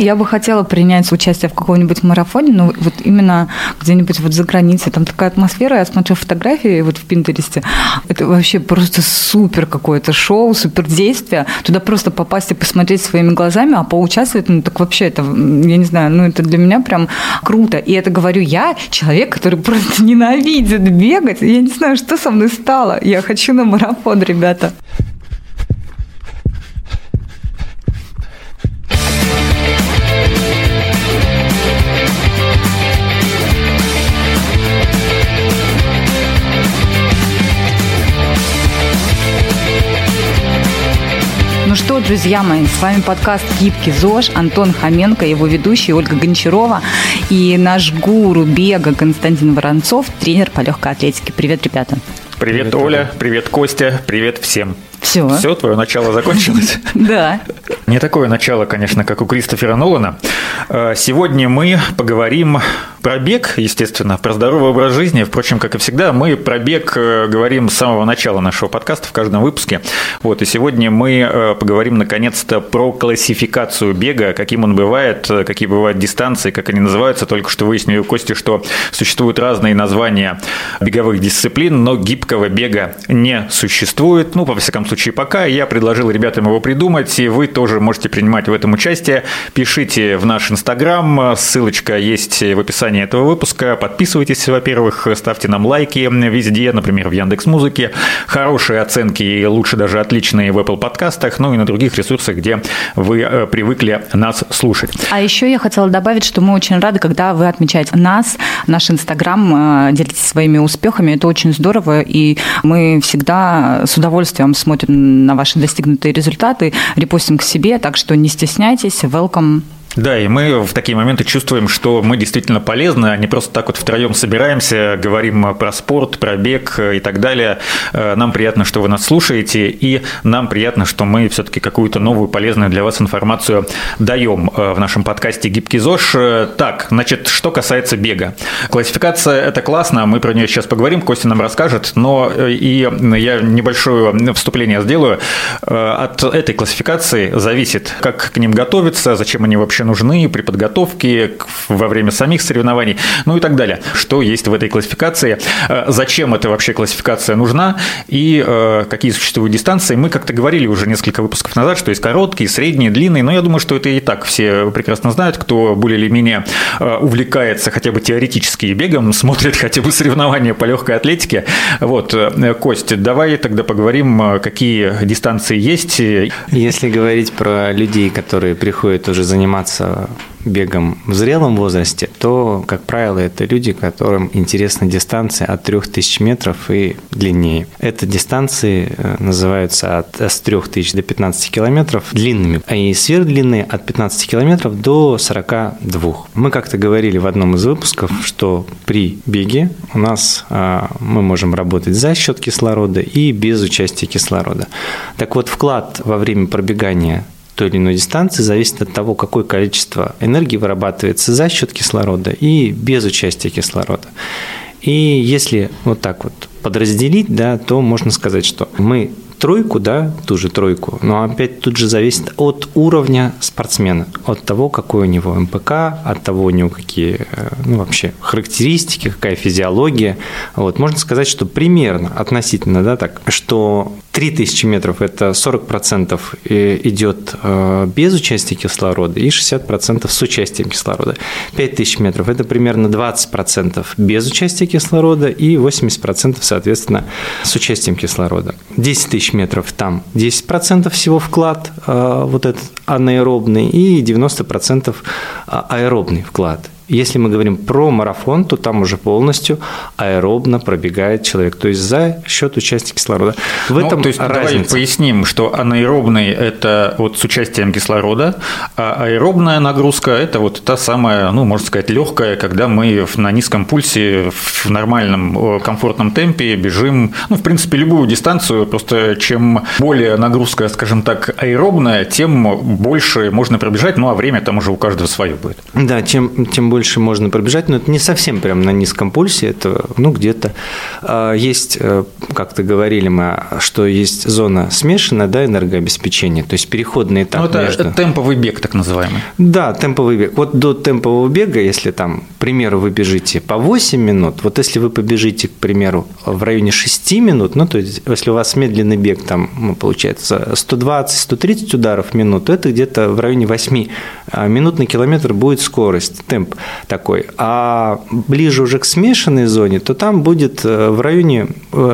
Я бы хотела принять участие в каком-нибудь марафоне, но вот именно где-нибудь вот за границей. Там такая атмосфера, я смотрю фотографии вот в Пинтересте. Это вообще просто супер какое-то шоу, супер действие. Туда просто попасть и посмотреть своими глазами, а поучаствовать, ну так вообще это, я не знаю, ну это для меня прям круто. И это говорю я, человек, который просто ненавидит бегать. Я не знаю, что со мной стало. Я хочу на марафон, ребята. Ну что, друзья мои, с вами подкаст «Гибкий ЗОЖ», Антон Хоменко, его ведущий Ольга Гончарова и наш гуру бега Константин Воронцов, тренер по легкой атлетике. Привет, ребята. Привет, привет Оля, привет, Костя, привет всем. Все. Все, твое начало закончилось? Да. Не такое начало, конечно, как у Кристофера Нолана. Э, сегодня мы поговорим про бег, естественно, про здоровый образ жизни. Впрочем, как и всегда, мы про бег э, говорим с самого начала нашего подкаста в каждом выпуске. Вот, и сегодня мы э, поговорим, наконец-то, про классификацию бега, каким он бывает, какие бывают дистанции, как они называются. Только что выяснили у Кости, что существуют разные названия беговых дисциплин, но гибкого бега не существует. Ну, во всяком случае, пока. Я предложил ребятам его придумать, и вы тоже можете принимать в этом участие. Пишите в наш Инстаграм, ссылочка есть в описании описании этого выпуска. Подписывайтесь, во-первых, ставьте нам лайки везде, например, в Яндекс Музыке. Хорошие оценки и лучше даже отличные в Apple подкастах, ну и на других ресурсах, где вы э, привыкли нас слушать. А еще я хотела добавить, что мы очень рады, когда вы отмечаете нас, наш Инстаграм, э, делитесь своими успехами. Это очень здорово, и мы всегда с удовольствием смотрим на ваши достигнутые результаты, репостим к себе, так что не стесняйтесь, welcome. Да, и мы в такие моменты чувствуем, что мы действительно полезны, а не просто так вот втроем собираемся, говорим про спорт, про бег и так далее. Э, нам приятно, что вы нас слушаете, и нам приятно, что мы все-таки какую-то новую полезную для вас информацию даем э, в нашем подкасте «Гибкий ЗОЖ». Э, так, значит, что касается бега. Классификация – это классно, мы про нее сейчас поговорим, Костя нам расскажет, но и я небольшое вступление сделаю. От этой классификации зависит, как к ним готовиться, зачем они вообще вообще нужны при подготовке, во время самих соревнований, ну и так далее. Что есть в этой классификации, э, зачем эта вообще классификация нужна и э, какие существуют дистанции. Мы как-то говорили уже несколько выпусков назад, что есть короткие, средние, длинные, но я думаю, что это и так все прекрасно знают, кто более или менее э, увлекается хотя бы теоретически бегом, смотрит хотя бы соревнования по легкой атлетике. Вот, Кость, давай тогда поговорим, какие дистанции есть. Если говорить про людей, которые приходят уже заниматься заниматься бегом в зрелом возрасте, то, как правило, это люди, которым интересна дистанция от 3000 метров и длиннее. Это дистанции э, называются от, с 3000 до 15 километров длинными, а и сверхдлинные от 15 километров до 42. Мы как-то говорили в одном из выпусков, что при беге у нас а, мы можем работать за счет кислорода и без участия кислорода. Так вот, вклад во время пробегания той или иной дистанции зависит от того, какое количество энергии вырабатывается за счет кислорода и без участия кислорода. И если вот так вот подразделить, да, то можно сказать, что мы тройку, да, ту же тройку, но опять тут же зависит от уровня спортсмена, от того, какой у него МПК, от того, у него какие, э, ну, вообще характеристики, какая физиология. Вот, можно сказать, что примерно, относительно, да, так, что 3000 метров – это 40% идет э, без участия кислорода и 60% с участием кислорода. 5000 метров – это примерно 20% без участия кислорода и 80% соответственно с участием кислорода. 10 тысяч метров там 10% всего вклад э, вот этот анаэробный и 90% аэробный вклад. Если мы говорим про марафон, то там уже полностью аэробно пробегает человек, то есть за счет участия кислорода. В ну, этом то есть разница. давай поясним, что анаэробный – это вот с участием кислорода, а аэробная нагрузка – это вот та самая, ну, можно сказать, легкая, когда мы на низком пульсе, в нормальном, комфортном темпе бежим, ну, в принципе, любую дистанцию, просто чем более нагрузка, скажем так, аэробная, тем больше можно пробежать, ну, а время там уже у каждого свое будет. Да, чем, тем более больше можно пробежать, но это не совсем прям на низком пульсе, это ну где-то а, есть, э, как-то говорили мы, что есть зона смешанная, да, энергообеспечения, то есть переходный этап. Ну, это между... темповый бег, так называемый. Да, темповый бег. Вот до темпового бега, если там, к примеру, вы бежите по 8 минут, вот если вы побежите, к примеру, в районе 6 минут, ну, то есть если у вас медленный бег, там, ну, получается, 120-130 ударов в минуту, это где-то в районе 8 а, минут на километр будет скорость, темп такой. А ближе уже к смешанной зоне, то там будет э, в районе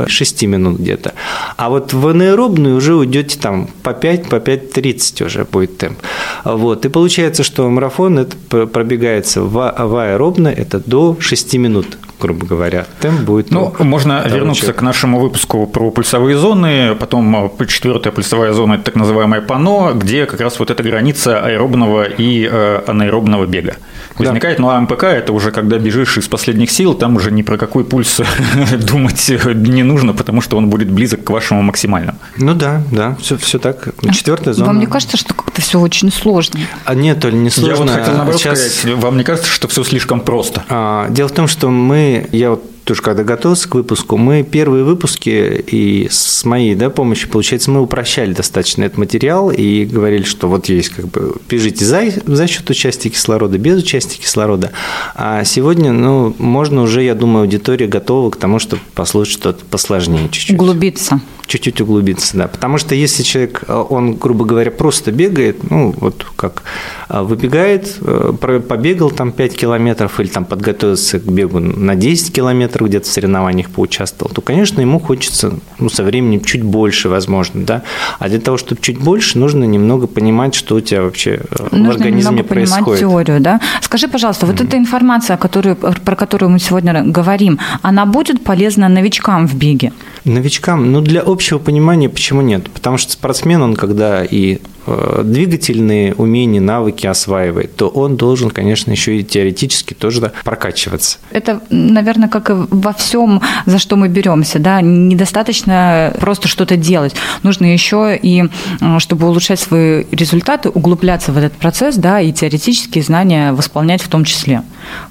6 э, минут где-то. А вот в анаэробную уже уйдете там по 5, по 5.30 уже будет темп. Вот. И получается, что марафон это пробегается в, в аэробно, это до 6 минут грубо говоря, темп будет. Ну, можно вернуться к нашему выпуску про пульсовые зоны, потом э, четвертая пульсовая зона – это так называемое пано, где как раз вот эта граница аэробного и э, анаэробного бега возникает. Да. Ну, а МПК – это уже когда бежишь из последних сил, там уже ни про какой пульс думать не нужно, потому что он будет близок к вашему максимальному. Ну да, да, все, все так. Четвертая зона. Вам не кажется, что как-то все очень сложно? А нет, Оль, не сложно. Я вот хотел наоборот Сейчас... сказать, вам не кажется, что все слишком просто? А, дело в том, что мы, я вот тоже когда готовился к выпуску, мы первые выпуски и с моей да, помощью, получается, мы упрощали достаточно этот материал и говорили, что вот есть как бы бежите за, за счет участия кислорода, без участия кислорода. А сегодня, ну, можно уже, я думаю, аудитория готова к тому, чтобы послушать что-то посложнее чуть-чуть. Углубиться чуть-чуть углубиться, да. Потому что если человек, э, он, грубо говоря, просто бегает, ну, вот как э, выбегает, э, побегал там 5 километров или там подготовился к бегу на 10 километров, где-то в соревнованиях поучаствовал, то, конечно, ему хочется, ну, со временем чуть больше, возможно, да. А для того, чтобы чуть больше, нужно немного понимать, что у тебя вообще нужно в организме происходит. Понимать теорию, да. Скажи, пожалуйста, вот mm-hmm. эта информация, которую, про которую мы сегодня говорим, она будет полезна новичкам в беге? Новичкам, ну, для общего понимания почему нет? Потому что спортсмен, он когда и э, двигательные умения, навыки осваивает, то он должен, конечно, еще и теоретически тоже прокачиваться. Это, наверное, как и во всем, за что мы беремся, да, недостаточно просто что-то делать. Нужно еще и, э, чтобы улучшать свои результаты, углубляться в этот процесс, да, и теоретические знания восполнять в том числе.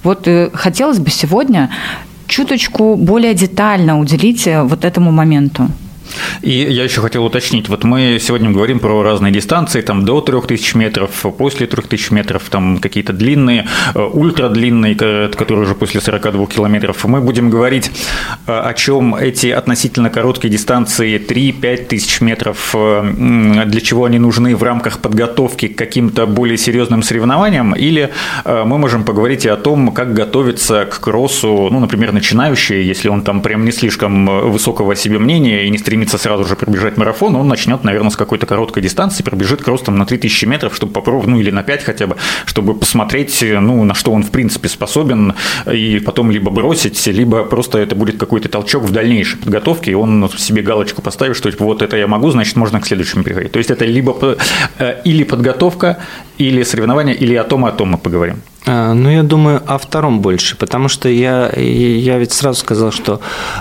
Вот э, хотелось бы сегодня чуточку более детально уделить вот этому моменту. И я еще хотел уточнить, вот мы сегодня говорим про разные дистанции, там до 3000 метров, после 3000 метров, там какие-то длинные, э, ультрадлинные, которые уже после 42 километров. Мы будем говорить, э, о чем эти относительно короткие дистанции 3-5 тысяч метров, э, для чего они нужны в рамках подготовки к каким-то более серьезным соревнованиям, или мы можем поговорить и о том, как готовиться к кроссу, ну, например, начинающий, если он там прям не слишком высокого себе мнения и не стремится стремится сразу же пробежать марафон, он начнет, наверное, с какой-то короткой дистанции, пробежит кростом на 3000 метров, чтобы попробовать, ну или на 5 хотя бы, чтобы посмотреть, ну, на что он в принципе способен, и потом либо бросить, либо просто это будет какой-то толчок в дальнейшей подготовке, и он себе галочку поставит, что типа, вот это я могу, значит, можно к следующему переходить. То есть это либо э, или подготовка, или соревнования, или о том, о том мы поговорим. А, ну, я думаю, о втором больше, потому что я, я ведь сразу сказал, что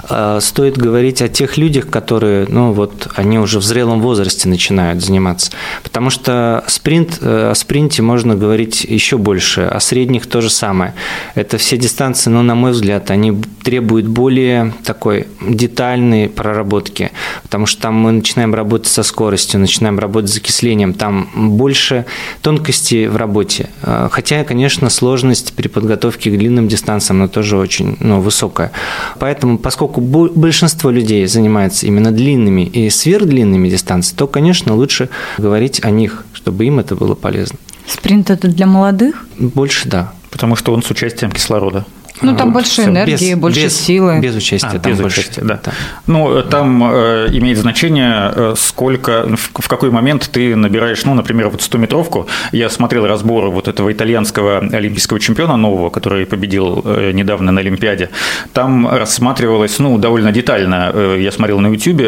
э, стоит говорить о тех людях, которые, ну, вот, они уже в зрелом возрасте начинают заниматься. Потому что спринт, э, о спринте можно говорить еще больше, о средних то же самое. Это все дистанции, ну, на мой взгляд, они требуют более такой детальной проработки, потому что там мы начинаем работать со скоростью, начинаем работать с закислением, там больше тонкости в работе. А, хотя, конечно, сложность при подготовке к длинным дистанциям, она тоже очень ну, высокая. Поэтому, поскольку большинство людей занимается именно длинными и сверхдлинными дистанциями, то, конечно, лучше говорить о них, чтобы им это было полезно. Спринт это для молодых? Больше да. Потому что он с участием кислорода. Ну, там вот, больше все. энергии, без, больше без, силы. Без участия. А, там без больше, участия, да. да. Ну, там э, имеет значение, э, сколько, в, в какой момент ты набираешь, ну, например, вот 100-метровку. Я смотрел разборы вот этого итальянского олимпийского чемпиона нового, который победил э, недавно на Олимпиаде. Там рассматривалось, ну, довольно детально, э, я смотрел на YouTube,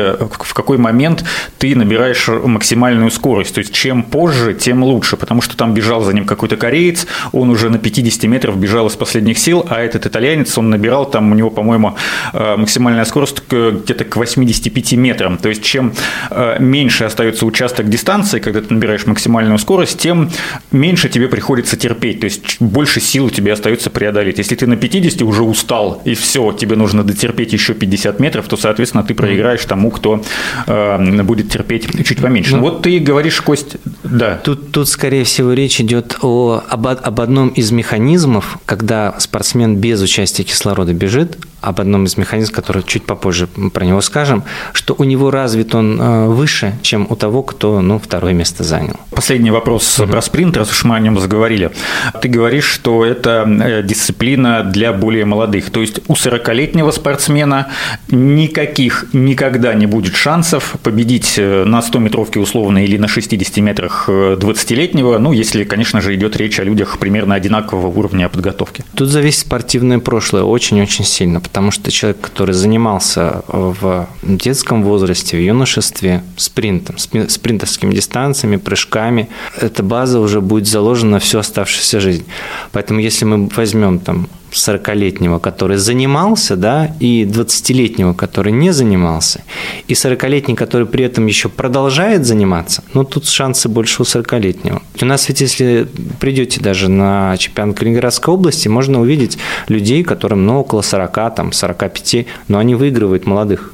в какой момент ты набираешь максимальную скорость. То есть, чем позже, тем лучше, потому что там бежал за ним какой-то кореец, он уже на 50 метров бежал из последних сил, а это этот итальянец, он набирал там, у него, по-моему, максимальная скорость где-то к 85 метрам. То есть чем меньше остается участок дистанции, когда ты набираешь максимальную скорость, тем меньше тебе приходится терпеть. То есть больше сил у тебя остается преодолеть. Если ты на 50 уже устал, и все, тебе нужно дотерпеть еще 50 метров, то, соответственно, ты проиграешь тому, кто э, будет терпеть чуть поменьше. Ну, вот ты говоришь, Кость, да. Тут, тут, скорее всего, речь идет о, об, об одном из механизмов, когда спортсмен без участия кислорода бежит, об одном из механизмов, который чуть попозже про него скажем, что у него развит он э, выше, чем у того, кто ну, второе место занял. Последний вопрос угу. про спринт, раз уж мы о нем заговорили. Ты говоришь, что это э, дисциплина для более молодых. То есть у 40-летнего спортсмена никаких никогда не будет шансов победить э, на 100-метровке условно или на 60 метрах 20-летнего, ну, если, конечно же, идет речь о людях примерно одинакового уровня подготовки. Тут зависит спортивное прошлое очень-очень сильно, потому что человек, который занимался в детском возрасте, в юношестве спринтом, спринтерскими дистанциями, прыжками, эта база уже будет заложена всю оставшуюся жизнь. Поэтому если мы возьмем там 40-летнего, который занимался, да, и 20-летнего, который не занимался, и 40-летний, который при этом еще продолжает заниматься, ну, тут шансы больше у 40-летнего. У нас ведь, если придете даже на чемпионат Калининградской области, можно увидеть людей, которым, ну, около 40, там, 45, но они выигрывают молодых.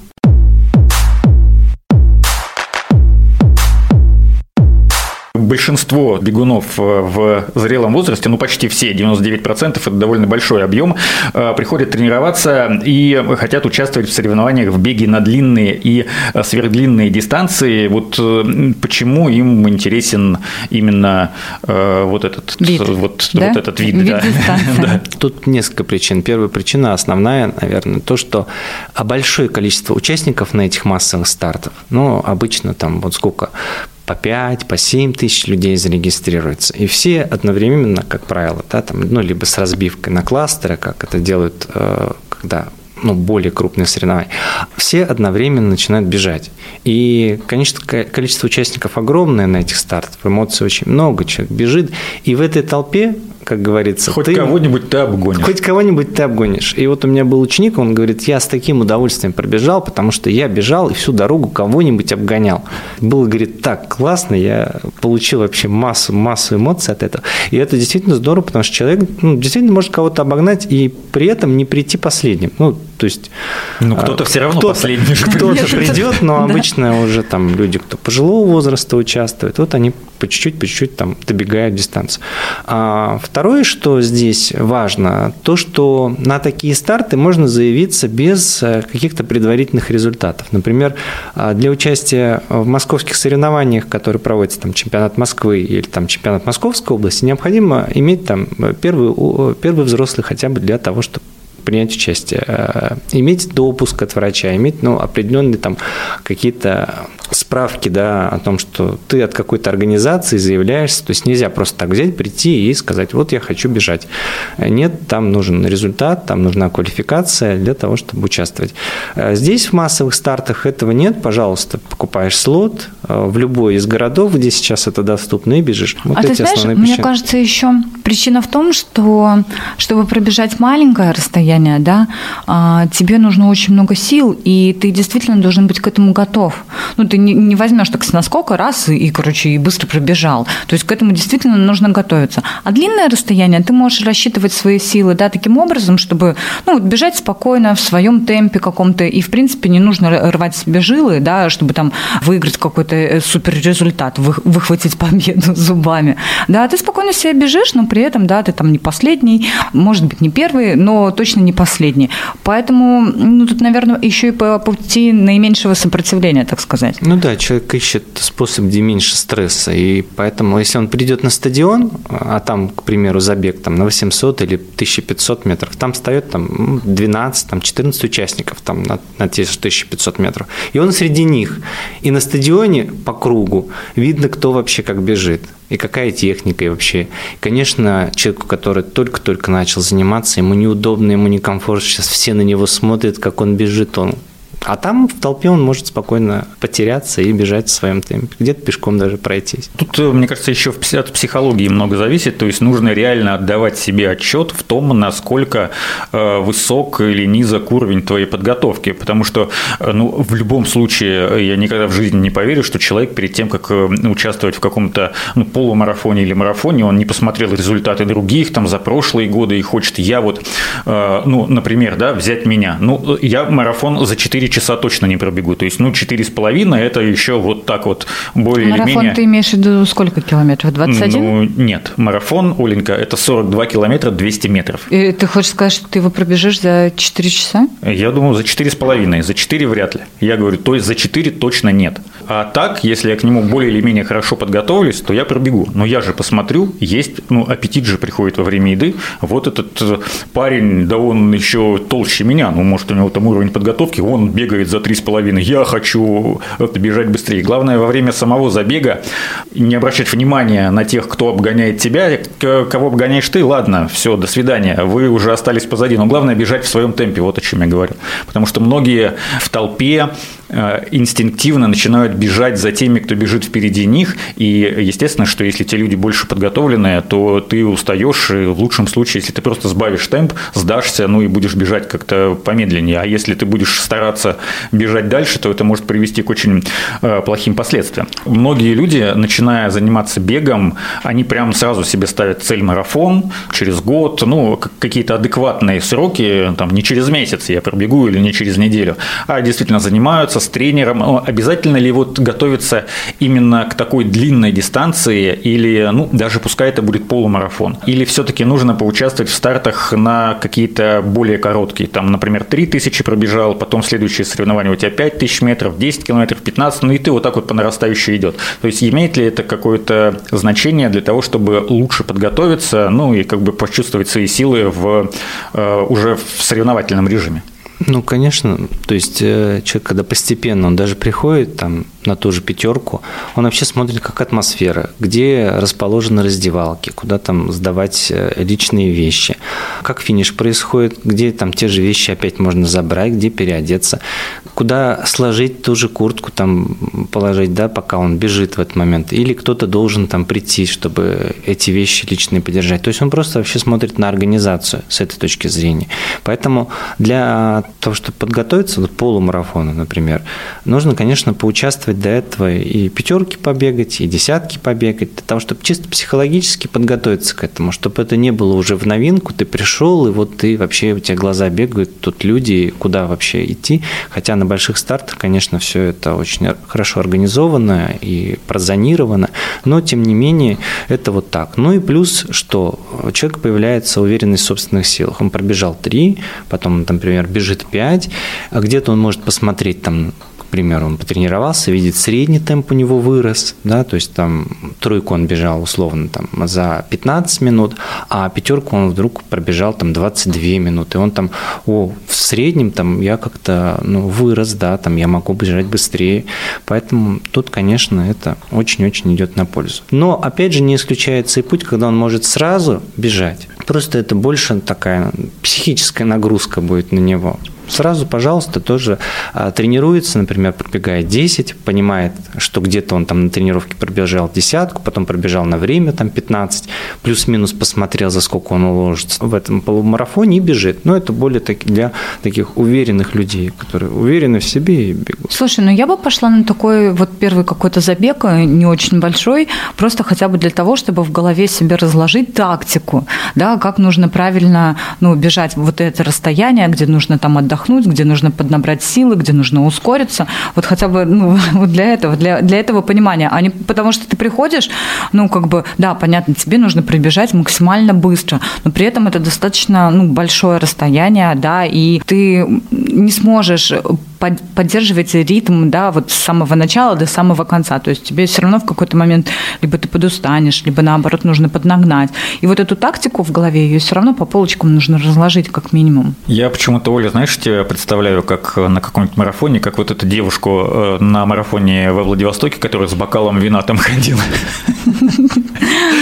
Большинство бегунов э, в зрелом возрасте, ну почти все, 99%, это довольно большой объем, э, приходят тренироваться и хотят участвовать в соревнованиях в беге на длинные и э, сверхдлинные дистанции. Вот почему им интересен именно вот этот вид, вот, да? вот этот вид. вид да. да. Тут несколько причин. Первая причина, основная, наверное, то, что большое количество участников на этих массовых стартах, ну, обычно там вот сколько, по 5, по 7 тысяч людей зарегистрируется. И все одновременно, как правило, да, там, ну, либо с разбивкой на кластеры, как это делают, э, когда ну, более крупные соревнования, все одновременно начинают бежать. И, конечно, количество участников огромное на этих стартах, эмоций очень много, человек бежит, и в этой толпе как говорится. Хоть ты, кого-нибудь ты обгонишь. Хоть кого-нибудь ты обгонишь. И вот у меня был ученик, он говорит, я с таким удовольствием пробежал, потому что я бежал и всю дорогу кого-нибудь обгонял. Было, говорит, так классно, я получил вообще массу, массу эмоций от этого. И это действительно здорово, потому что человек ну, действительно может кого-то обогнать и при этом не прийти последним. Ну, то есть... Ну, кто-то а, все равно кто последний. Кто-то придет, но обычно уже там люди, кто пожилого возраста участвует, вот они по чуть-чуть, по чуть-чуть там добегают дистанцию. А второе, что здесь важно, то, что на такие старты можно заявиться без э, каких-то предварительных результатов. Например, а, для участия в московских соревнованиях, которые проводятся там чемпионат Москвы или там чемпионат Московской области, необходимо иметь там первый, первый взрослый хотя бы для того, чтобы принять участие, э, иметь допуск от врача, иметь ну, определенные там какие-то справки да, о том, что ты от какой-то организации заявляешься, то есть нельзя просто так взять, прийти и сказать, вот я хочу бежать. Нет, там нужен результат, там нужна квалификация для того, чтобы участвовать. Э, здесь в массовых стартах этого нет, пожалуйста, покупаешь слот э, в любой из городов, где сейчас это доступно, и бежишь. Вот а ты знаешь, мне кажется, еще причина в том, что чтобы пробежать маленькое расстояние, да, а, тебе нужно очень много сил, и ты действительно должен быть к этому готов. Ну, ты не, не возьмешь так с наскока раз и, и, короче, и быстро пробежал. То есть к этому действительно нужно готовиться. А длинное расстояние ты можешь рассчитывать свои силы, да, таким образом, чтобы, ну, вот бежать спокойно в своем темпе каком-то, и, в принципе, не нужно рвать себе жилы, да, чтобы там выиграть какой-то э, супер результат, вы, выхватить победу зубами. Да, ты спокойно себе бежишь, но при этом, да, ты там не последний, может быть, не первый, но точно не последний. Поэтому, ну, тут, наверное, еще и по пути наименьшего сопротивления, так сказать. Ну да, человек ищет способ, где меньше стресса, и поэтому, если он придет на стадион, а там, к примеру, забег там, на 800 или 1500 метров, там встает там, 12, там, 14 участников там, на, на те 1500 метров, и он среди них. И на стадионе по кругу видно, кто вообще как бежит и какая техника и вообще. Конечно, человеку, который только-только начал заниматься, ему неудобно, ему некомфортно, сейчас все на него смотрят, как он бежит, он А там в толпе он может спокойно потеряться и бежать в своем темпе, где-то пешком даже пройтись. Тут, э, мне кажется, еще от психологии много зависит, то есть нужно реально отдавать себе отчет в том, насколько э, высок или низок уровень твоей подготовки, потому что э, ну, в любом случае я никогда в жизни не поверю, что человек перед тем, как участвовать в каком-то ну, полумарафоне или марафоне, он не посмотрел результаты других там за прошлые годы и хочет, я вот, ну, например, да, взять меня, ну, я марафон за 4 часа точно не пробегу. То есть, ну, четыре с половиной – это еще вот так вот более марафон или менее… Марафон ты имеешь в виду сколько километров? 21? Ну, нет. Марафон, Оленька, это 42 километра 200 метров. И ты хочешь сказать, что ты его пробежишь за 4 часа? Я думаю, за четыре с половиной. За 4 вряд ли. Я говорю, то есть за 4 точно нет. А так, если я к нему более или менее хорошо подготовлюсь, то я пробегу. Но я же посмотрю, есть, ну, аппетит же приходит во время еды. Вот этот э, парень, да он еще толще меня, ну, может, у него там уровень подготовки, он бегает за 3,5, я хочу бежать быстрее. Главное, во время самого забега не обращать внимания на тех, кто обгоняет тебя, кого обгоняешь ты, ладно, все, до свидания, вы уже остались позади. Но главное бежать в своем темпе, вот о чем я говорю. Потому что многие в толпе инстинктивно начинают бежать за теми, кто бежит впереди них. И естественно, что если те люди больше подготовленные, то ты устаешь, и в лучшем случае, если ты просто сбавишь темп, сдашься, ну и будешь бежать как-то помедленнее. А если ты будешь стараться бежать дальше, то это может привести к очень э, плохим последствиям. Многие люди, начиная заниматься бегом, они прям сразу себе ставят цель марафон через год, ну, какие-то адекватные сроки, там, не через месяц я пробегу или не через неделю, а действительно занимаются, с тренером. Обязательно ли вот готовиться именно к такой длинной дистанции или, ну, даже пускай это будет полумарафон? Или все-таки нужно поучаствовать в стартах на какие-то более короткие? Там, например, 3000 пробежал, потом следующее соревнование у тебя 5000 метров, 10 километров, 15, ну и ты вот так вот по нарастающей идет. То есть имеет ли это какое-то значение для того, чтобы лучше подготовиться, ну и как бы почувствовать свои силы в, э, уже в соревновательном режиме? Ну, конечно. То есть э, человек, когда постепенно, он даже приходит там на ту же пятерку, он вообще смотрит, как атмосфера, где расположены раздевалки, куда там сдавать э, личные вещи, как финиш происходит, где там те же вещи опять можно забрать, где переодеться, куда сложить ту же куртку там положить, да, пока он бежит в этот момент, или кто-то должен там прийти, чтобы эти вещи личные подержать. То есть он просто вообще смотрит на организацию с этой точки зрения. Поэтому для того, чтобы подготовиться, вот полумарафона, например, нужно, конечно, поучаствовать до этого и пятерки побегать, и десятки побегать, для того, чтобы чисто психологически подготовиться к этому, чтобы это не было уже в новинку, ты пришел, и вот ты вообще, у тебя глаза бегают, тут люди, куда вообще идти. Хотя на больших стартах, конечно, все это очень хорошо организовано и прозонировано, но, тем не менее, это вот так. Ну и плюс, что человек появляется уверенность в собственных силах. Он пробежал три, потом, например, бежит пять, а где-то он может посмотреть там примеру, он потренировался, видит, средний темп у него вырос, да, то есть там тройку он бежал условно там за 15 минут, а пятерку он вдруг пробежал там 22 минуты, он там, о, в среднем там я как-то, ну, вырос, да, там я могу бежать быстрее, поэтому тут, конечно, это очень-очень идет на пользу. Но, опять же, не исключается и путь, когда он может сразу бежать, просто это больше такая психическая нагрузка будет на него сразу, пожалуйста, тоже а, тренируется, например, пробегает 10, понимает, что где-то он там на тренировке пробежал десятку, потом пробежал на время там 15, плюс-минус посмотрел, за сколько он уложится в этом полумарафоне и бежит. Но это более для таких уверенных людей, которые уверены в себе и бегут. Слушай, ну я бы пошла на такой вот первый какой-то забег, э, не очень большой, просто хотя бы для того, чтобы в голове себе разложить тактику, да, как нужно правильно, ну, бежать вот это расстояние, где нужно там отдохнуть, отдохнуть, где нужно поднабрать силы, где нужно ускориться. Вот хотя бы ну, вот для этого, для, для этого понимания. А не потому что ты приходишь, ну, как бы, да, понятно, тебе нужно пробежать максимально быстро, но при этом это достаточно ну, большое расстояние, да, и ты не сможешь поддерживать ритм, да, вот с самого начала до самого конца. То есть тебе все равно в какой-то момент либо ты подустанешь, либо наоборот нужно поднагнать. И вот эту тактику в голове ее все равно по полочкам нужно разложить как минимум. Я почему-то, Оля, знаешь, тебе представляю, как на каком-нибудь марафоне, как вот эту девушку э, на марафоне во Владивостоке, которая с бокалом вина там ходила.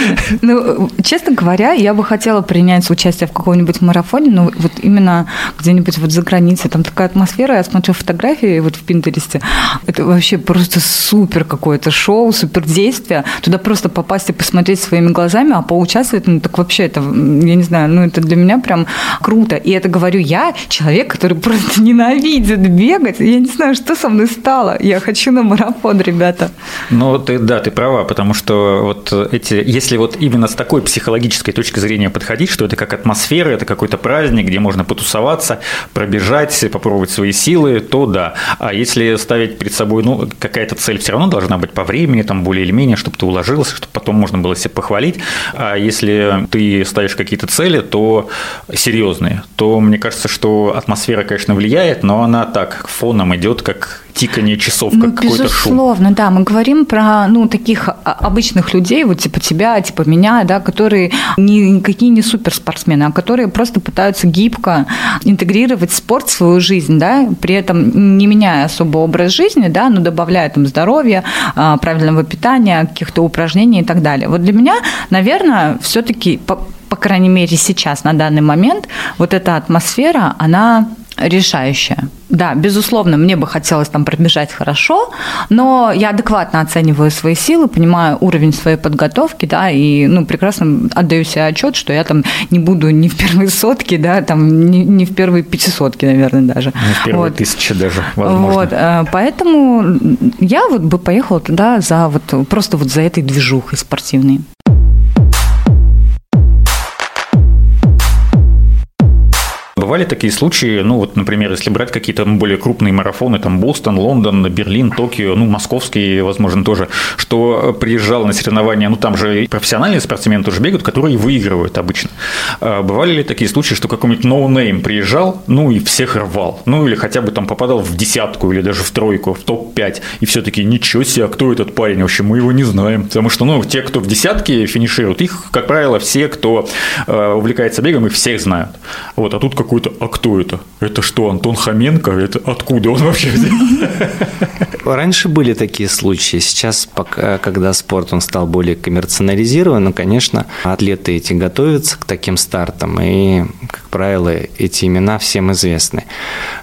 Ну, честно говоря, я бы хотела принять участие в каком-нибудь марафоне, но вот именно где-нибудь вот за границей, там такая атмосфера, я смотрю фотографии вот в Пинтересте, это вообще просто супер какое-то шоу, супер действие, туда просто попасть и посмотреть своими глазами, а поучаствовать, ну так вообще это, я не знаю, ну это для меня прям круто. И это говорю я, человек, который просто ненавидит бегать, я не знаю, что со мной стало, я хочу на марафон, ребята. Ну, ты, да, ты права, потому что вот эти, если вот именно с такой психологической точки зрения подходить, что это как атмосфера, это какой-то праздник, где можно потусоваться, пробежать, попробовать свои силы, то да. А если ставить перед собой, ну, какая-то цель все равно должна быть по времени, там, более или менее, чтобы ты уложился, чтобы потом можно было себя похвалить. А если ты ставишь какие-то цели, то серьезные, то мне кажется, что атмосфера, конечно, влияет, но она так фоном идет, как тикание часов, ну, как какой-то шум. Безусловно, да. Мы говорим про ну, таких обычных людей, вот типа тебя, типа меня, да, которые не, никакие не суперспортсмены, а которые просто пытаются гибко интегрировать спорт в свою жизнь, да, при этом не меняя особо образ жизни, да, но добавляя там здоровья, а, правильного питания, каких-то упражнений и так далее. Вот для меня, наверное, все-таки по крайней мере сейчас, на данный момент, вот эта атмосфера, она решающая. Да, безусловно, мне бы хотелось там пробежать хорошо, но я адекватно оцениваю свои силы, понимаю уровень своей подготовки, да, и, ну, прекрасно отдаю себе отчет, что я там не буду ни в первые сотки, да, там, не, не в первые пятисотки, наверное, даже. Не в первые вот. тысячи даже, возможно. Вот, э, поэтому я вот бы поехала туда за вот, просто вот за этой движухой спортивной. Бывали такие случаи, ну вот, например, если брать какие-то более крупные марафоны, там Бостон, Лондон, Берлин, Токио, ну, московские, возможно, тоже, что приезжал на соревнования, ну, там же профессиональные спортсмены тоже бегают, которые выигрывают обычно. А бывали ли такие случаи, что какой-нибудь no name приезжал, ну, и всех рвал, ну, или хотя бы там попадал в десятку или даже в тройку, в топ-5, и все таки ничего себе, а кто этот парень вообще, мы его не знаем, потому что, ну, те, кто в десятке финишируют, их, как правило, все, кто э, увлекается бегом, их всех знают. Вот, а тут как какой-то, а кто это? Это что, Антон Хоменко? Это откуда он вообще? Раньше были такие случаи. Сейчас, пока, когда спорт он стал более коммерциализирован, ну, конечно, атлеты эти готовятся к таким стартам, и, как правило, эти имена всем известны.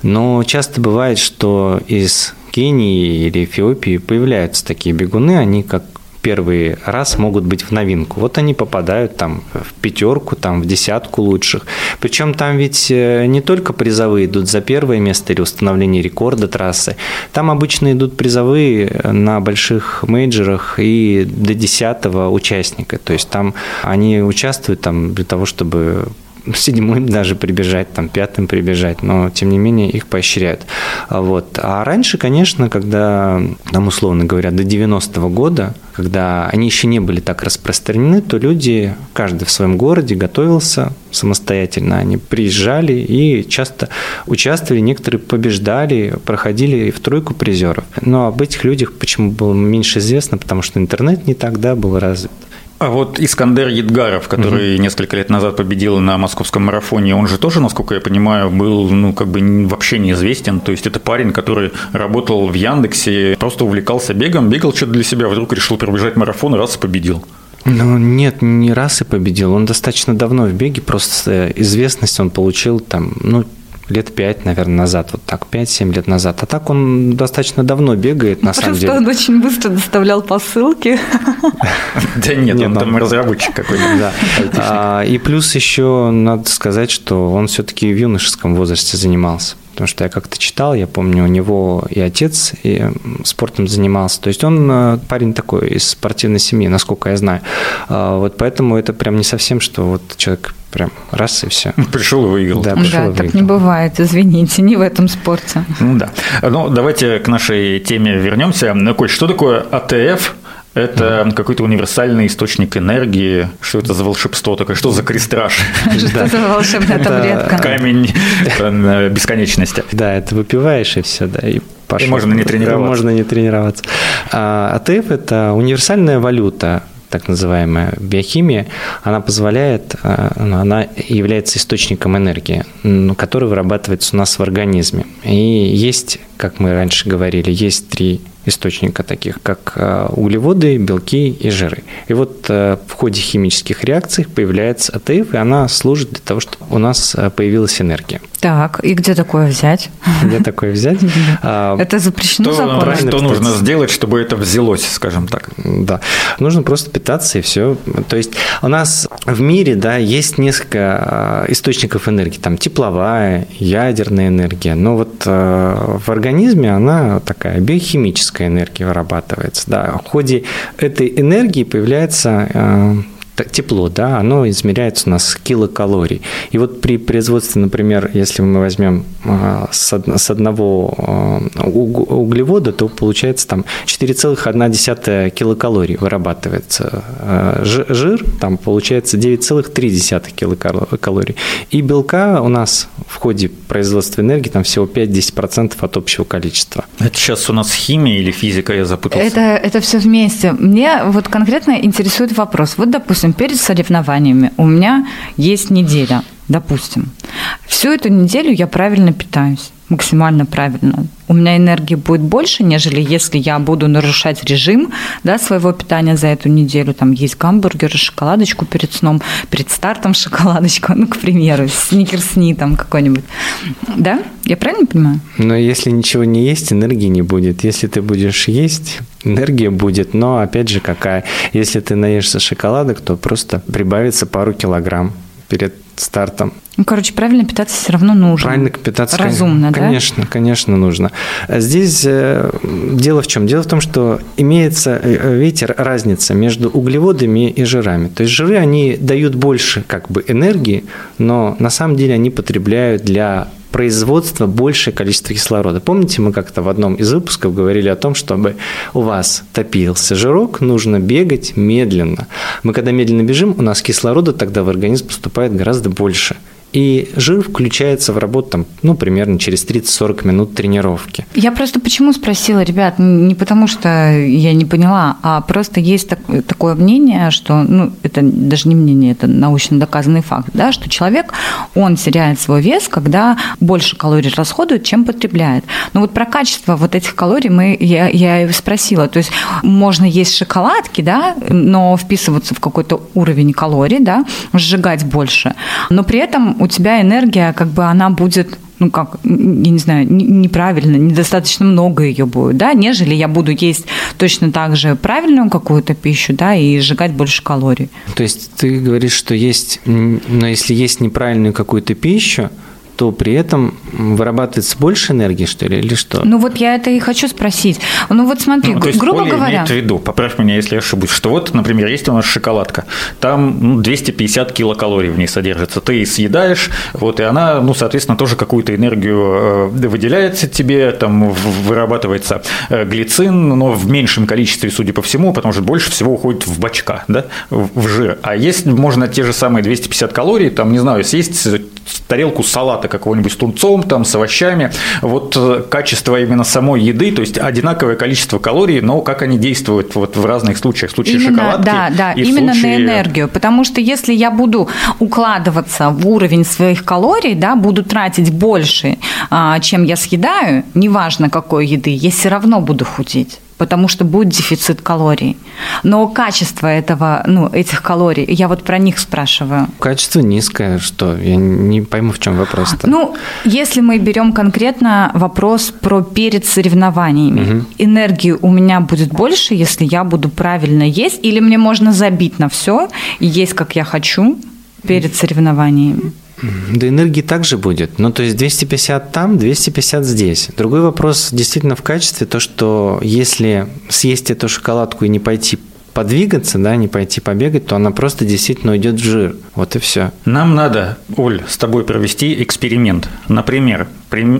Но часто бывает, что из Кении или Эфиопии появляются такие бегуны, они как первый раз могут быть в новинку. Вот они попадают там в пятерку, там в десятку лучших. Причем там ведь э, не только призовые идут за первое место или установление рекорда трассы. Там обычно идут призовые на больших мейджерах и до десятого участника. То есть там они участвуют там для того, чтобы седьмым даже прибежать, там, пятым прибежать, но, тем не менее, их поощряют. Вот. А раньше, конечно, когда, там, условно говоря, до 90-го года, когда они еще не были так распространены, то люди, каждый в своем городе готовился самостоятельно. Они приезжали и часто участвовали, некоторые побеждали, проходили в тройку призеров. Но об этих людях почему было меньше известно, потому что интернет не тогда был развит. А вот Искандер Едгаров, который угу. несколько лет назад победил на московском марафоне, он же тоже, насколько я понимаю, был ну, как бы вообще неизвестен. То есть это парень, который работал в Яндексе, просто увлекался бегом, бегал что-то для себя, вдруг решил пробежать марафон раз и победил. Ну, нет, не раз и победил. Он достаточно давно в беге, просто известность он получил там, ну, лет пять, наверное, назад, вот так, 5-7 лет назад. А так он достаточно давно бегает, на самом деле. он очень быстро доставлял посылки. Да нет, он там разработчик какой-то. А, и плюс еще надо сказать, что он все-таки в юношеском возрасте занимался потому что я как-то читал, я помню, у него и отец и спортом занимался. То есть он э, парень такой из спортивной семьи, насколько я знаю. А, вот поэтому это прям не совсем, что вот человек прям раз и все. Пришел и выиграл. Да, пришел да и так не бывает, извините, не в этом спорте. Ну да. Ну, давайте к нашей теме вернемся. Коль, что такое АТФ? Это mm какой-то универсальный источник энергии. Что это за волшебство такое? Что за крестраж? Что за волшебная таблетка? Камень э, бесконечности. Да, это выпиваешь и все, да, и пошел. И можно не тренироваться. Можно не тренироваться. А АТФ – это универсальная валюта, так называемая биохимия, она позволяет, э, ну, она является источником энергии, который вырабатывается у нас в организме. И есть, как мы раньше говорили, есть три источника таких, как э, углеводы, белки и жиры. И вот э, в ходе химических реакций появляется АТФ, и она служит для того, чтобы у нас э, появилась энергия. Так, и где такое взять? Где такое взять? А, это запрещено законом? Что нужно сделать, чтобы это взялось, скажем так? Да, нужно просто питаться и все. То есть у нас в мире, да, есть несколько источников энергии, там тепловая, ядерная энергия, но вот в организме она такая биохимическая энергия вырабатывается. Да. В ходе этой энергии появляется тепло, да, оно измеряется у нас килокалорий. И вот при производстве, например, если мы возьмем а, с одного а, углевода, то получается там 4,1 килокалорий вырабатывается. А, жир там получается 9,3 килокалорий. И белка у нас в ходе производства энергии там всего 5-10% от общего количества. Это сейчас у нас химия или физика, я запутался? Это, это все вместе. Мне вот конкретно интересует вопрос. Вот, допустим, допустим, перед соревнованиями у меня есть неделя, допустим. Всю эту неделю я правильно питаюсь максимально правильно. У меня энергии будет больше, нежели если я буду нарушать режим да, своего питания за эту неделю. Там есть гамбургер, шоколадочку перед сном, перед стартом шоколадочку, ну, к примеру, сникерсни там какой-нибудь. Да? Я правильно понимаю? Но если ничего не есть, энергии не будет. Если ты будешь есть, энергия будет, но опять же какая? Если ты наешься шоколадок, то просто прибавится пару килограмм перед стартом. Ну, короче, правильно питаться все равно нужно. Правильно питаться. Разумно, конечно, да? Конечно, нужно. Здесь э, дело в чем? Дело в том, что имеется, э, видите, разница между углеводами и жирами. То есть жиры, они дают больше как бы энергии, но на самом деле они потребляют для производства большее количество кислорода. Помните, мы как-то в одном из выпусков говорили о том, чтобы у вас топился жирок, нужно бегать медленно. Мы когда медленно бежим, у нас кислорода тогда в организм поступает гораздо больше и жир включается в работу там, ну, примерно через 30-40 минут тренировки. Я просто почему спросила, ребят, не потому что я не поняла, а просто есть так, такое мнение, что, ну, это даже не мнение, это научно доказанный факт, да, что человек, он теряет свой вес, когда больше калорий расходует, чем потребляет. Но вот про качество вот этих калорий мы, я, я и спросила, то есть можно есть шоколадки, да, но вписываться в какой-то уровень калорий, да, сжигать больше, но при этом у тебя энергия, как бы она будет ну как, я не знаю, неправильно, недостаточно много ее будет, да, нежели я буду есть точно так же правильную какую-то пищу, да, и сжигать больше калорий. То есть ты говоришь, что есть, но если есть неправильную какую-то пищу, то при этом вырабатывается больше энергии, что ли, или что? Ну вот я это и хочу спросить. Ну вот смотри, ну, то есть грубо Оля говоря... имеет в виду, поправь меня, если я ошибусь, что вот, например, есть у нас шоколадка, там ну, 250 килокалорий в ней содержится, ты съедаешь, вот, и она, ну, соответственно, тоже какую-то энергию э, выделяется тебе, там вырабатывается э, глицин, но в меньшем количестве, судя по всему, потому что больше всего уходит в бачка, да, в жир. А есть можно те же самые 250 калорий, там, не знаю, съесть тарелку салата какого-нибудь с тунцом, там, с овощами. Вот э, качество именно самой еды, то есть одинаковое количество калорий, но как они действуют вот в разных случаях. В случае именно, шоколадки да, да, и именно случае... на энергию. Потому что если я буду укладываться в уровень своих калорий, да, буду тратить больше, а, чем я съедаю, неважно какой еды, я все равно буду худеть потому что будет дефицит калорий. Но качество этого, ну, этих калорий, я вот про них спрашиваю. Качество низкое, что? Я не пойму, в чем вопрос-то. Ну, если мы берем конкретно вопрос про перед соревнованиями, угу. энергии у меня будет больше, если я буду правильно есть, или мне можно забить на все и есть, как я хочу перед соревнованиями? Да энергии также будет. Ну, то есть 250 там, 250 здесь. Другой вопрос действительно в качестве, то, что если съесть эту шоколадку и не пойти подвигаться, да, не пойти побегать, то она просто действительно уйдет в жир. Вот и все. Нам надо, Оль, с тобой провести эксперимент. Например,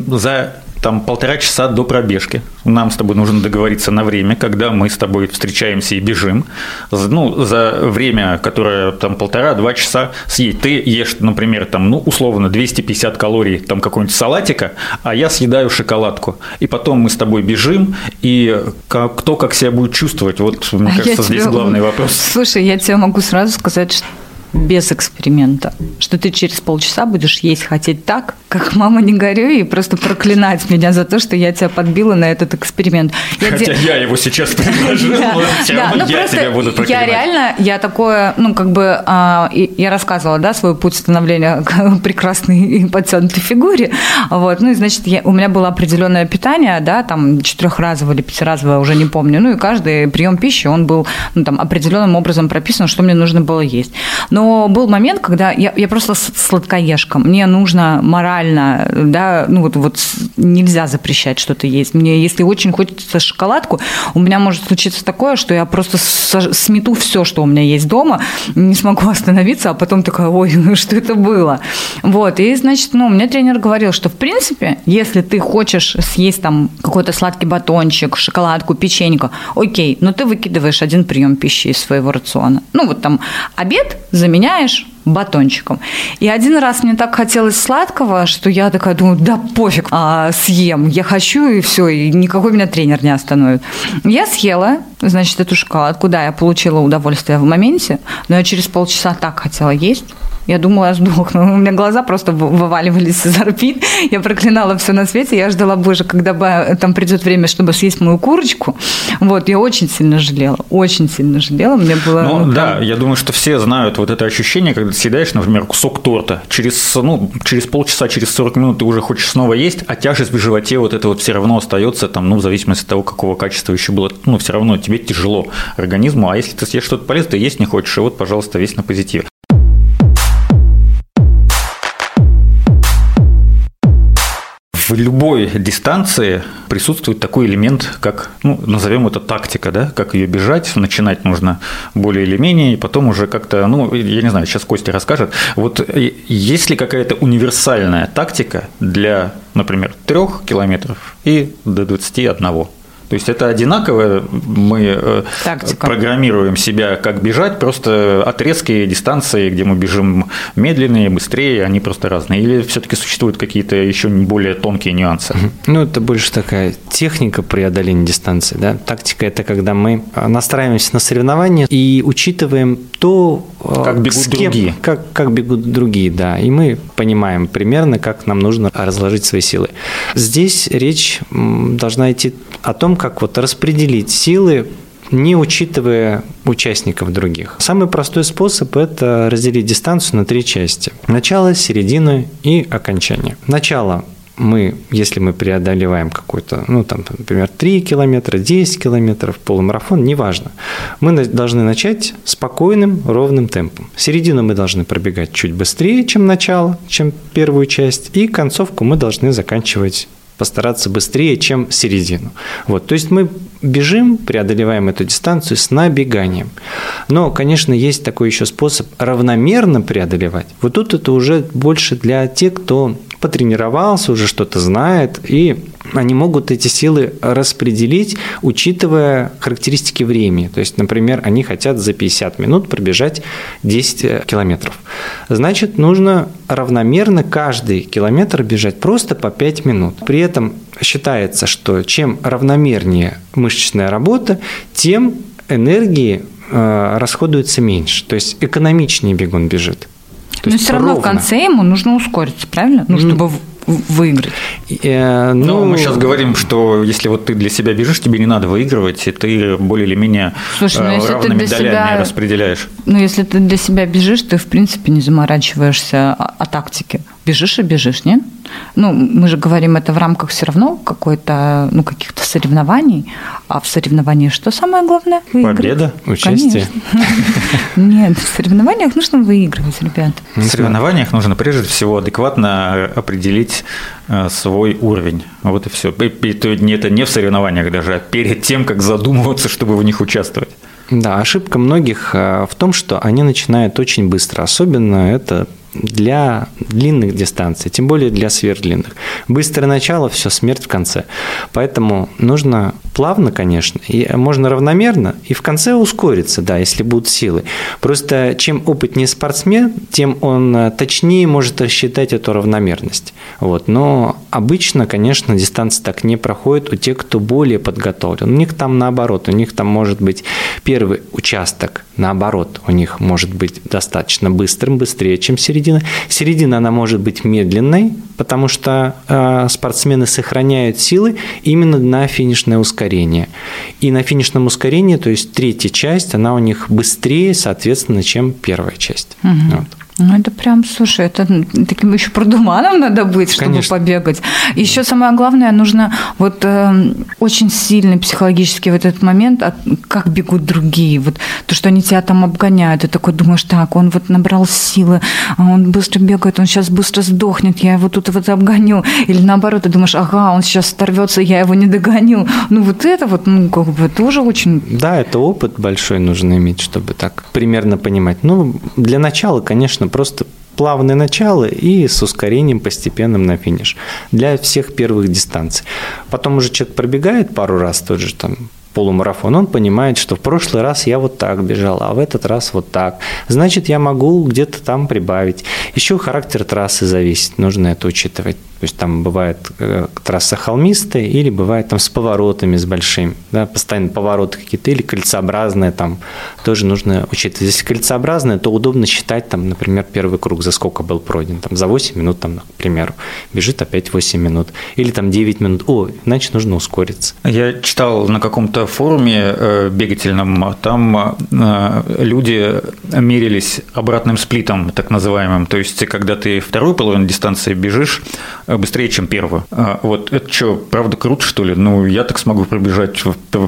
за там полтора часа до пробежки. Нам с тобой нужно договориться на время, когда мы с тобой встречаемся и бежим. Ну, за время, которое там полтора-два часа съесть. Ты ешь, например, там, ну, условно, 250 калорий там какого-нибудь салатика, а я съедаю шоколадку. И потом мы с тобой бежим, и кто как себя будет чувствовать, вот, мне а кажется, здесь тебе... главный вопрос. Слушай, я тебе могу сразу сказать, что без эксперимента, что ты через полчаса будешь есть хотеть так, как мама не горюй, и просто проклинать меня за то, что я тебя подбила на этот эксперимент. Я Хотя де... я его сейчас предложил, ну, я тебя буду проклинать. Я реально, я такое, ну, как бы, а, я рассказывала, да, свой путь становления к прекрасной и подтянутой фигуре, вот, ну, и, значит, у меня было определенное питание, да, там, четырехразовое или пятиразовое, уже не помню, ну, и каждый прием пищи, он был, ну, там, определенным образом прописан, что мне нужно было есть. Но был момент, когда я, я просто сладкоежка, мне нужно морально, да, ну, вот, вот нельзя запрещать что-то есть. Мне, если очень хочется шоколадку, у меня может случиться такое, что я просто смету все, что у меня есть дома, не смогу остановиться, а потом такая, ой, ну что это было? Вот, и, значит, ну, мне тренер говорил, что, в принципе, если ты хочешь съесть там какой-то сладкий батончик, шоколадку, печеньку, окей, но ты выкидываешь один прием пищи из своего рациона. Ну, вот там обед заменяешь батончиком. И один раз мне так хотелось сладкого, что я такая думаю, да пофиг, а, съем, я хочу и все, и никакой меня тренер не остановит. Я съела, значит, эту шоколадку, да, я получила удовольствие в моменте, но я через полчаса так хотела есть, я думала, я сдохну. У меня глаза просто вываливались из орбит. Я проклинала все на свете. Я ждала, боже, когда бы там придет время, чтобы съесть мою курочку. Вот, я очень сильно жалела. Очень сильно жалела. Мне было... Ну, ну да, я думаю, что все знают вот это ощущение, когда ты съедаешь, например, кусок торта. Через, ну, через полчаса, через 40 минут ты уже хочешь снова есть, а тяжесть в животе вот это вот все равно остается там, ну, в зависимости от того, какого качества еще было, ну, все равно тебе тяжело организму. А если ты съешь что-то полезное, ты есть не хочешь, и вот, пожалуйста, весь на позитиве. В любой дистанции присутствует такой элемент, как, ну, назовем это тактика, да, как ее бежать, начинать нужно более или менее, и потом уже как-то, ну, я не знаю, сейчас Костя расскажет, вот есть ли какая-то универсальная тактика для, например, трех километров и до 21? То есть это одинаково, мы э, Тактика. программируем себя, как бежать, просто отрезки дистанции, где мы бежим медленнее, быстрее, они просто разные. Или все-таки существуют какие-то еще более тонкие нюансы? Ну, это больше такая техника преодоления дистанции. Да? Тактика – это когда мы настраиваемся на соревнования и учитываем то, э, как бегут с кем, другие. Как, как бегут другие, да. И мы понимаем примерно, как нам нужно разложить свои силы. Здесь речь должна идти о том, как вот распределить силы не учитывая участников других. Самый простой способ – это разделить дистанцию на три части. Начало, середину и окончание. Начало мы, если мы преодолеваем какой-то, ну, там, например, 3 километра, 10 километров, полумарафон, неважно, мы должны начать спокойным, ровным темпом. Середину мы должны пробегать чуть быстрее, чем начало, чем первую часть, и концовку мы должны заканчивать постараться быстрее, чем середину. Вот, то есть мы бежим, преодолеваем эту дистанцию с набеганием. Но, конечно, есть такой еще способ равномерно преодолевать. Вот тут это уже больше для тех, кто потренировался, уже что-то знает, и они могут эти силы распределить, учитывая характеристики времени. То есть, например, они хотят за 50 минут пробежать 10 э, километров. Значит, нужно равномерно каждый километр бежать просто по 5 минут. При этом считается, что чем равномернее мышечная работа, тем энергии э, расходуется меньше. То есть экономичнее бегун бежит. То Но все равно ровно. в конце ему нужно ускориться, правильно? Ну, чтобы выиграть? Э, ну, ну, мы сейчас говорим, что если вот ты для себя бежишь, тебе не надо выигрывать, и ты более или менее Слушай, ну, если равными ты для долями себя, распределяешь. Ну, если ты для себя бежишь, ты, в принципе, не заморачиваешься о, о тактике. Бежишь и бежишь, нет? Ну, мы же говорим это в рамках все равно какой-то, ну, каких-то соревнований. А в соревнованиях что самое главное? Выиграть. Победа, участие. Нет, в соревнованиях нужно выигрывать, ребят. В соревнованиях нужно прежде всего адекватно определить э, свой уровень. Вот и все. Это не в соревнованиях даже, а перед тем, как задумываться, чтобы в них участвовать. Да, ошибка многих э, в том, что они начинают очень быстро. Особенно это для длинных дистанций, тем более для сверхдлинных. Быстрое начало, все, смерть в конце. Поэтому нужно плавно, конечно, и можно равномерно, и в конце ускориться, да, если будут силы. Просто чем опытнее спортсмен, тем он э, точнее может рассчитать эту равномерность. Вот. Но обычно, конечно, дистанция так не проходит у тех, кто более подготовлен. У них там наоборот, у них там может быть первый участок, наоборот, у них может быть достаточно быстрым, быстрее, чем середина середина. Середина, она может быть медленной, потому что э, спортсмены сохраняют силы именно на финишное ускорение. И на финишном ускорении, то есть третья часть, она у них быстрее, соответственно, чем первая часть. Угу. Вот. Ну, это прям, слушай, это таким еще продуманом надо быть, чтобы Конечно. побегать. Еще самое главное, нужно вот э, очень сильный психологический вот этот момент, а как бегут другие. Вот то, что они тебя там обгоняют, ты такой думаешь, так, он вот набрал силы, а он быстро бегает, он сейчас быстро сдохнет, я его тут вот обгоню. Или наоборот, ты думаешь, ага, он сейчас сторвется, я его не догоню. Ну, вот это вот, ну, как бы тоже очень... Да, это опыт большой нужно иметь, чтобы так примерно понимать. Ну, для начала, конечно, просто плавное начало и с ускорением постепенным на финиш для всех первых дистанций. Потом уже человек пробегает пару раз тот же там полумарафон, он понимает, что в прошлый раз я вот так бежал, а в этот раз вот так. Значит, я могу где-то там прибавить. Еще характер трассы зависит, нужно это учитывать. То есть там бывает э, трасса холмистая или бывает там с поворотами, с большими, да, постоянно повороты какие-то, или кольцеобразные там. Тоже нужно учитывать. Если кольцеобразная, то удобно считать там, например, первый круг, за сколько был пройден, там за 8 минут, там, к примеру, бежит опять 8 минут, или там 9 минут, о, значит, нужно ускориться. Я читал на каком-то форуме э, бегательном, там э, люди мерились обратным сплитом, так называемым, то есть когда ты вторую половину дистанции бежишь, быстрее, чем первую. А, вот это что, правда круто, что ли? Ну, я так смогу пробежать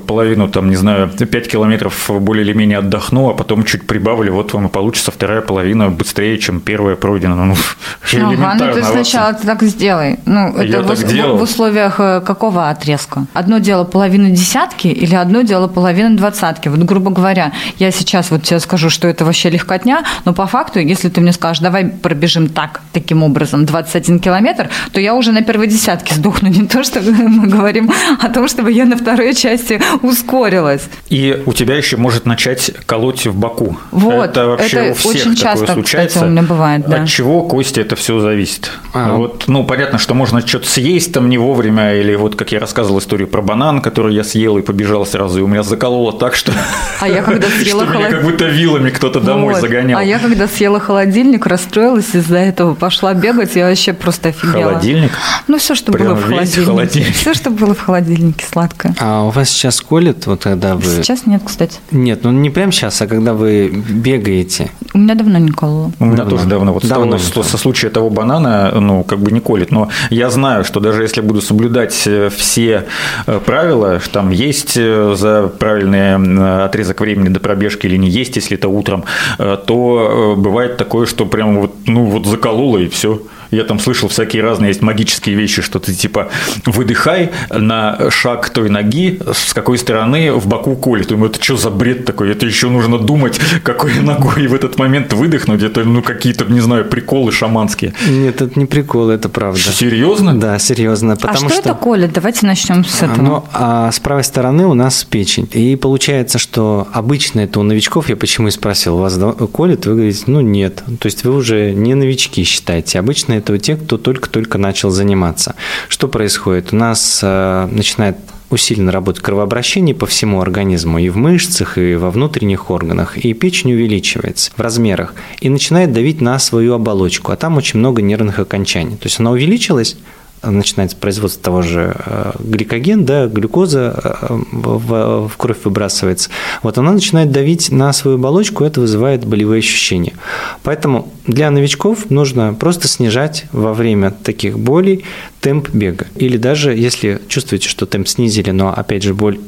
половину, там, не знаю, 5 километров более или менее отдохну, а потом чуть прибавлю, вот вам и получится вторая половина быстрее, чем первая пройдена. Ну, ну ты сначала ты так сделай. Ну, это я в, так в, в условиях э, какого отрезка? Одно дело половина десятки или одно дело половина двадцатки? Вот, грубо говоря, я сейчас вот тебе скажу, что это вообще легкотня, но по факту, если ты мне скажешь, давай пробежим так, таким образом, 21 километр, то я уже на первой десятке сдохну. Не то, что мы говорим о том, чтобы я на второй части ускорилась. И у тебя еще может начать колоть в боку. Вот, это вообще это у всех очень часто, такое случается. Кстати, у меня бывает, да. От чего, Костя, это все зависит? А. Вот, ну, понятно, что можно что-то съесть там не вовремя, или вот, как я рассказывал историю про банан, который я съел и побежал сразу, и у меня закололо так, что... А я когда съела холодильник... как будто вилами кто-то домой загонял. А я когда съела холодильник, расстроилась из-за этого, пошла бегать, я вообще просто офигела холодильник? Ну, все, что Прям было в холодильнике. холодильник. Все, что было в холодильнике, сладкое. А у вас сейчас колет, вот когда вы... Сейчас нет, кстати. Нет, ну не прямо сейчас, а когда вы бегаете. У меня давно не кололо. У меня давно. тоже давно. Вот давно с того, со случая того банана, ну, как бы не колет. Но я знаю, что даже если буду соблюдать э, все э, правила, что там есть э, за правильный отрезок времени до пробежки или не есть, если это утром, то бывает такое, что прям вот, ну, вот закололо и все. Я там слышал всякие разные есть магические вещи, что ты типа выдыхай на шаг той ноги, с какой стороны в боку колет. Думаю, это что за бред такой? Это еще нужно думать, какой ногой в этот момент выдохнуть. Это, ну, какие-то, не знаю, приколы шаманские. Нет, это не приколы, это правда. Серьезно? Да, серьезно. Потому а что, что это колет? Давайте начнем с этого. Ну, а с правой стороны у нас печень. И получается, что обычно это у новичков, я почему и спросил, у вас колет? Вы говорите, ну, нет. То есть вы уже не новички считаете. Обычно это те, кто только-только начал заниматься. Что происходит? У нас э, начинает усиленно работать кровообращение по всему организму, и в мышцах, и во внутренних органах, и печень увеличивается в размерах, и начинает давить на свою оболочку, а там очень много нервных окончаний. То есть она увеличилась, начинается производство того же э, гликоген, да, глюкоза э, в кровь выбрасывается, вот она начинает давить на свою оболочку, это вызывает болевые ощущения. Поэтому для новичков нужно просто снижать во время таких болей темп бега. Или даже если чувствуете, что темп снизили, но опять же боль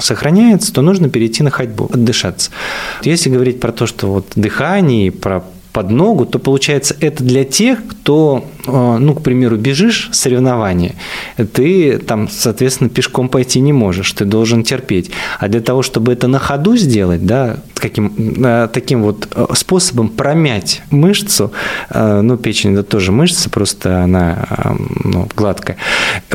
сохраняется, то нужно перейти на ходьбу, отдышаться. Если говорить про то, что вот дыхание, про под ногу, то получается это для тех, кто, э, ну, к примеру, бежишь в соревнования, ты там, соответственно, пешком пойти не можешь, ты должен терпеть. А для того, чтобы это на ходу сделать, да, каким, э, таким вот э, способом промять мышцу, ну, печень это тоже мышца, просто она ну, гладкая,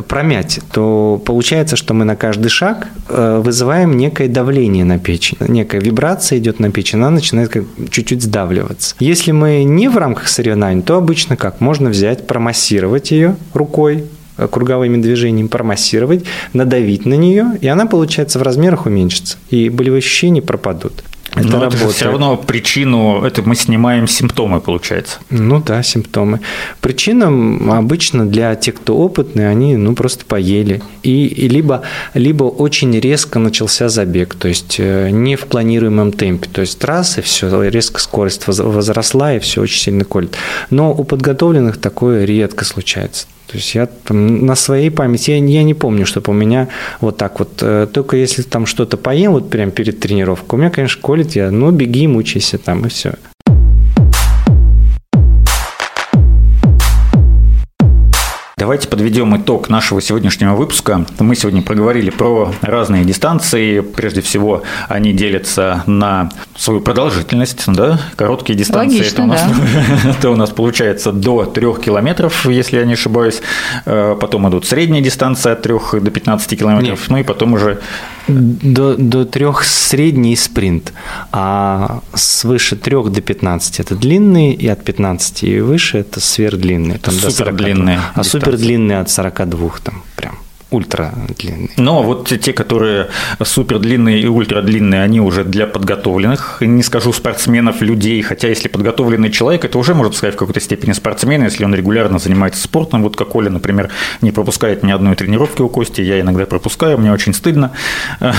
промять, то получается, что мы на каждый шаг вызываем некое давление на печень, некая вибрация идет на печень, она начинает чуть-чуть сдавливаться. Если мы не в рамках соревнований, то обычно как? Можно взять, промассировать ее рукой, э, круговыми движениями промассировать, надавить на нее, и она, получается, в размерах уменьшится, и болевые ощущения пропадут. Это Но работает. Это все равно причину, это мы снимаем симптомы, получается. Ну да, симптомы. Причина обычно для тех, кто опытный, они ну просто поели. И, и либо, либо очень резко начался забег, то есть э, не в планируемом темпе. То есть раз, и все, резко скорость возросла, и все очень сильно колет. Но у подготовленных такое редко случается. То есть я там, на своей памяти, я, я не помню, чтобы у меня вот так вот, э, только если там что-то поем вот прямо перед тренировкой, у меня, конечно, колет, я, ну, беги, мучайся там, и все. Давайте подведем итог нашего сегодняшнего выпуска. Мы сегодня проговорили про разные дистанции. Прежде всего, они делятся на свою продолжительность. Да? Короткие дистанции Логично, это, у нас, да. это у нас получается до 3 километров, если я не ошибаюсь. Э, потом идут средние дистанции от 3 до 15 километров. Нет. Ну и потом уже до, до трех средний спринт, а свыше трех до 15 это длинные, и от 15 и выше это сверхдлинные. Там супер длинные. А супер длинные от 42 там ультра длинные. Но вот те, которые супер длинные и ультра длинные, они уже для подготовленных, не скажу спортсменов, людей, хотя если подготовленный человек, это уже можно сказать в какой-то степени спортсмен, если он регулярно занимается спортом, вот как Оля, например, не пропускает ни одной тренировки у Кости, я иногда пропускаю, мне очень стыдно.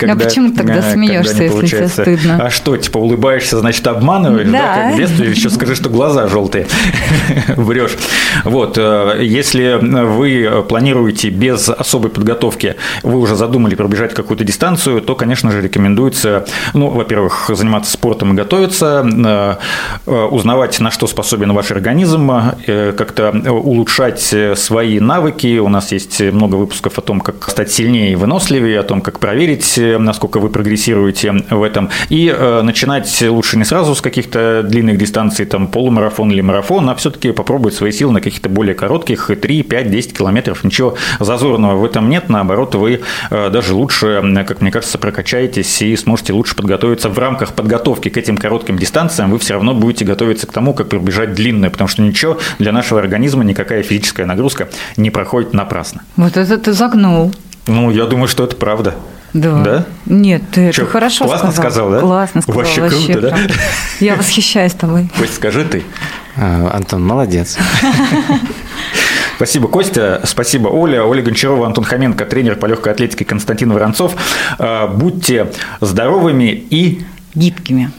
А почему тогда смеешься, если тебе стыдно? А что, типа улыбаешься, значит обманываешь, да, как в детстве, еще скажи, что глаза желтые, врешь. Вот, э, если вы планируете идти без особой подготовки, вы уже задумали пробежать какую-то дистанцию, то, конечно же, рекомендуется, ну, во-первых, заниматься спортом и готовиться, э, э, узнавать, на что способен ваш организм, э, как-то улучшать свои навыки. У нас есть много выпусков о том, как стать сильнее и выносливее, о том, как проверить, насколько вы прогрессируете в этом. И начинать лучше не сразу с каких-то длинных дистанций, там полумарафон или марафон, а все-таки попробовать свои силы на каких-то более коротких, 3, 5, 10 километров. Ничего зазорного в этом нет, наоборот, вы э, даже лучше, как мне кажется, прокачаетесь и сможете лучше подготовиться в рамках подготовки к этим коротким дистанциям, вы все равно будете готовиться к тому, как пробежать длинную, потому что ничего для нашего организма, никакая физическая нагрузка не проходит напрасно. Вот это ты загнул. Ну, я думаю, что это правда. Да. да? Нет, ты Что, это хорошо классно сказал. сказал, да? Классно сказал. Вообще, вообще круто, да? Я восхищаюсь тобой. Кость, скажи ты. А, Антон, молодец. Спасибо, Костя. Спасибо, Оля. Оля Гончарова, Антон Хоменко, тренер по легкой атлетике Константин Воронцов. А, будьте здоровыми и гибкими.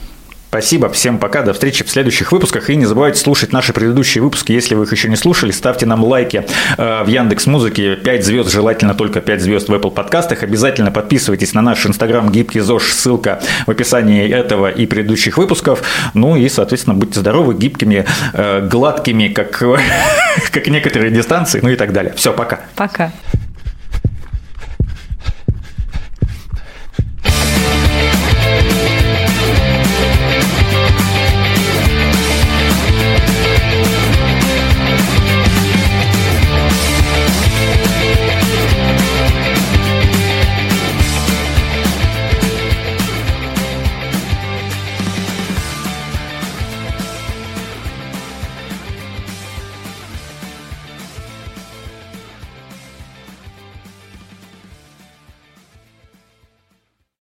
Спасибо, всем пока, до встречи в следующих выпусках. И не забывайте слушать наши предыдущие выпуски, если вы их еще не слушали. Ставьте нам лайки э, в Яндекс Музыке, 5 звезд, желательно только 5 звезд в Apple подкастах. Обязательно подписывайтесь на наш инстаграм Гибкий ЗОЖ, ссылка в описании этого и предыдущих выпусков. Ну и, соответственно, будьте здоровы, гибкими, э, гладкими, как, как некоторые дистанции, ну и так далее. Все, пока. Пока.